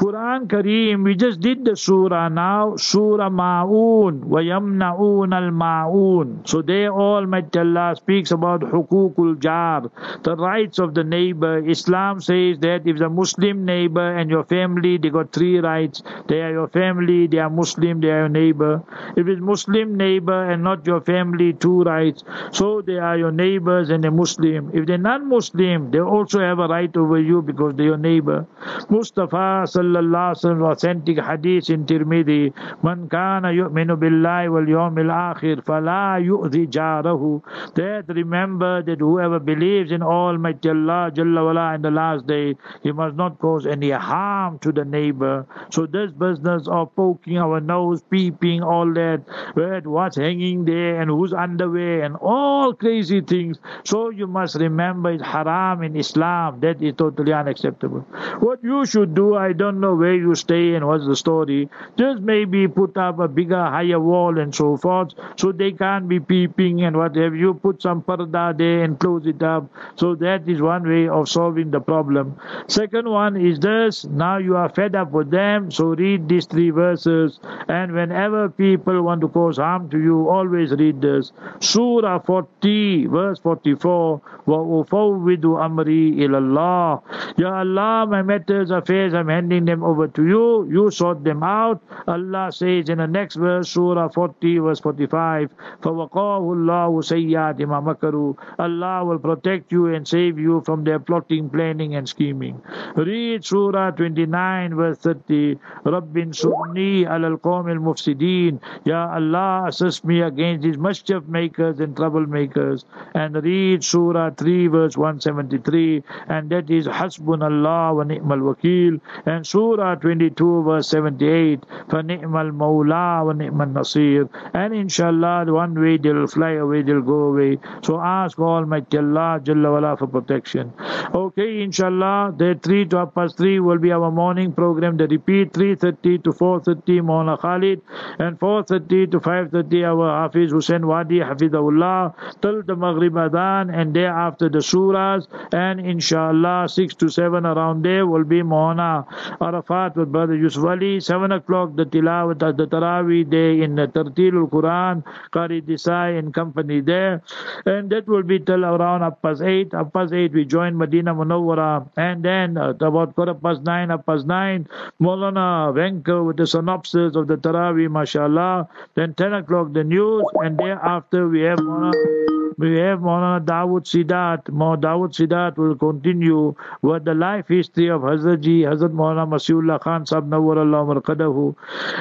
Quran Kareem, we just did the surah now, Surah Ma'un, وَيَمْنَعُونَ الْمَعُونَ. So there Almighty Allah speaks about hukukul jar, the rights of the neighbor. Islam says that if the Muslim neighbor and your family, they got three rights. They are your family, they are Muslim, they are your neighbor. If it's Muslim neighbor and not your family, two rights. So they are your neighbors and a Muslim. If they're non-Muslim, they also have a right over you because they're your neighbor. Mustafa sallallahu authentic hadith in Tirmidhi man kana yu'minu billahi wal yawmil akhir fala yu'dhi jarahu. That remember that whoever believes in Almighty Allah Jalla wala in the last day he must not cause any harm to the neighbor. So this business of poking our nose peeping all that what's hanging there and who's underwear and all crazy things. So you must remember it's haram in Islam. That is totally unacceptable. What you should do I don't don't know where you stay and what's the story, just maybe put up a bigger, higher wall and so forth, so they can't be peeping and what have you. Put some parda there and close it up. So that is one way of solving the problem. Second one is this: now you are fed up with them, so read these three verses, and whenever people want to cause harm to you, always read this. Surah 40, verse 44. وَأُفَوِّدُ أَمْرِي إِلَى اللَّهِ Ya Allah, my matters, affairs, I'm handing them over to you. You sort them out. Allah says in the next verse, Surah 40, verse 45, فَوَقَاهُ اللَّهُ سَيَّاتِ مَا مَكَرُوا Allah will protect you and save you from their plotting, planning and scheming. Read Surah 29, verse 30, رَبِّ انصُرْنِي عَلَى الْقَوْمِ الْمُفْسِدِينَ Ya Allah, assist me against these mischief makers and troublemakers. And read Surah 3, verse 173, and that is Hasbunallah wa ni'mal wakil. And Surah 22 verse 78, فَنِعْمَ الْمَوْلَى وَنِعْمَ النَّصِيرُ And inshallah, one way they'll fly away, they'll go away. So ask Almighty Allah Jalla wala for protection. Okay, inshallah, the 3 to half past 3 will be our morning program. The repeat 3.30 to 4.30 Mawlana Khalid and 4.30 to 5.30 our Hafiz Hussein Wadi Hafidahullah till the Maghrib Adhan and thereafter the surahs and inshallah 6 to 7 around there will be Mawlana Arafat with Brother Yusuf Ali. 7 o'clock, the Tilawat, the Taraweeh day in the Tartilul Quran, Qari Desai and company there. And that will be till around up past 8. Up past 8, we join Medina Munawwara. And then uh, about quarter past 9, up past 9, Molana Venka with the synopsis of the Taraweeh, mashallah. Then 10 o'clock, the news. And thereafter, we have Molana we have Maulana Dawood Sidat. Maulana Dawood Sidat will continue with the life history of Hazrat Ji, Hazrat Maulana Masiullah Khan Sahib Nawar Allah Marqadahu.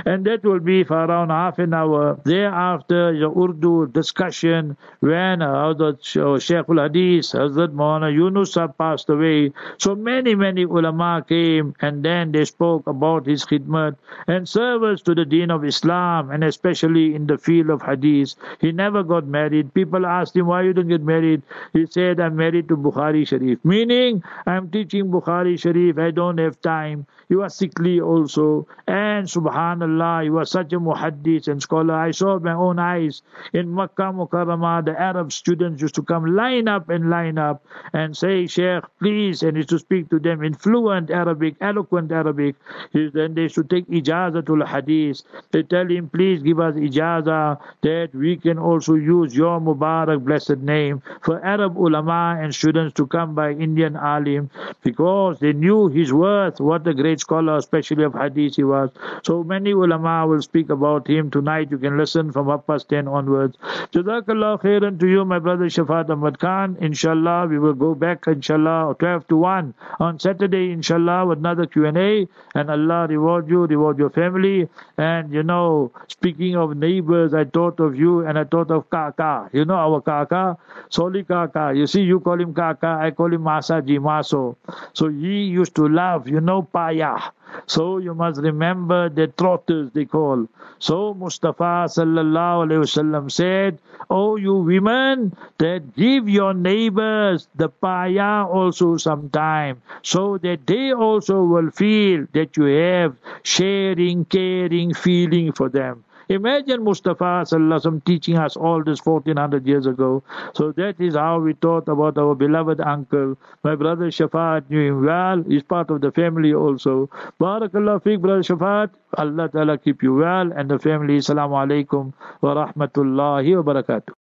And that will be for around half an hour. Thereafter, the Urdu discussion when uh, Hazrat Shaykh uh, al Hadith, Hazrat Maulana Yunus Sahib passed away. So many, many ulama came and then they spoke about his khidmat and service to the deen of Islam and especially in the field of Hadith. He never got married. People asked him, why you don't get married? He said, I'm married to Bukhari Sharif. Meaning, I'm teaching Bukhari Sharif. I don't have time. You are sickly also. And subhanallah, you are such a muhaddis and scholar. I saw with my own eyes in Makkah Mukarramah, the Arab students used to come line up and line up and say, Sheikh, please, and he used to speak to them in fluent Arabic, eloquent Arabic. Then they should take ijazatul hadith. They tell him, please give us ijaza that we can also use your Mubarak blessed name for Arab ulama and students to come by Indian alim because they knew his worth, what a great scholar, especially of hadith he was. So many ulama will speak about him tonight. You can listen from up past 10 onwards. Jazakallah khairan to you, my brother Shafat Ahmad Khan. Inshallah, we will go back, inshallah, 12 to 1 on Saturday, inshallah, with another Q&A. And Allah reward you, reward your family. And, you know, speaking of neighbors, I thought of you and I thought of Kaka. You know our Kaka? Soli Kaka. You see, you call him Kaka, I call him Masaji, Maso. So he used to love, you know, Paya. So you must remember the trotters they call. So Mustafa sallallahu alaihi wasallam said, "Oh you women, that give your neighbors the paya also sometime, so that they also will feel that you have sharing, caring feeling for them." Imagine Mustafa Sallallahu teaching us all this 1400 years ago. So that is how we thought about our beloved uncle. My brother Shafat knew him well. He's part of the family also. Barakallah fiqh, brother Shafat. Allah Ta'ala keep you well and the family. Assalamu alaikum wa rahmatullahi wa barakatuh.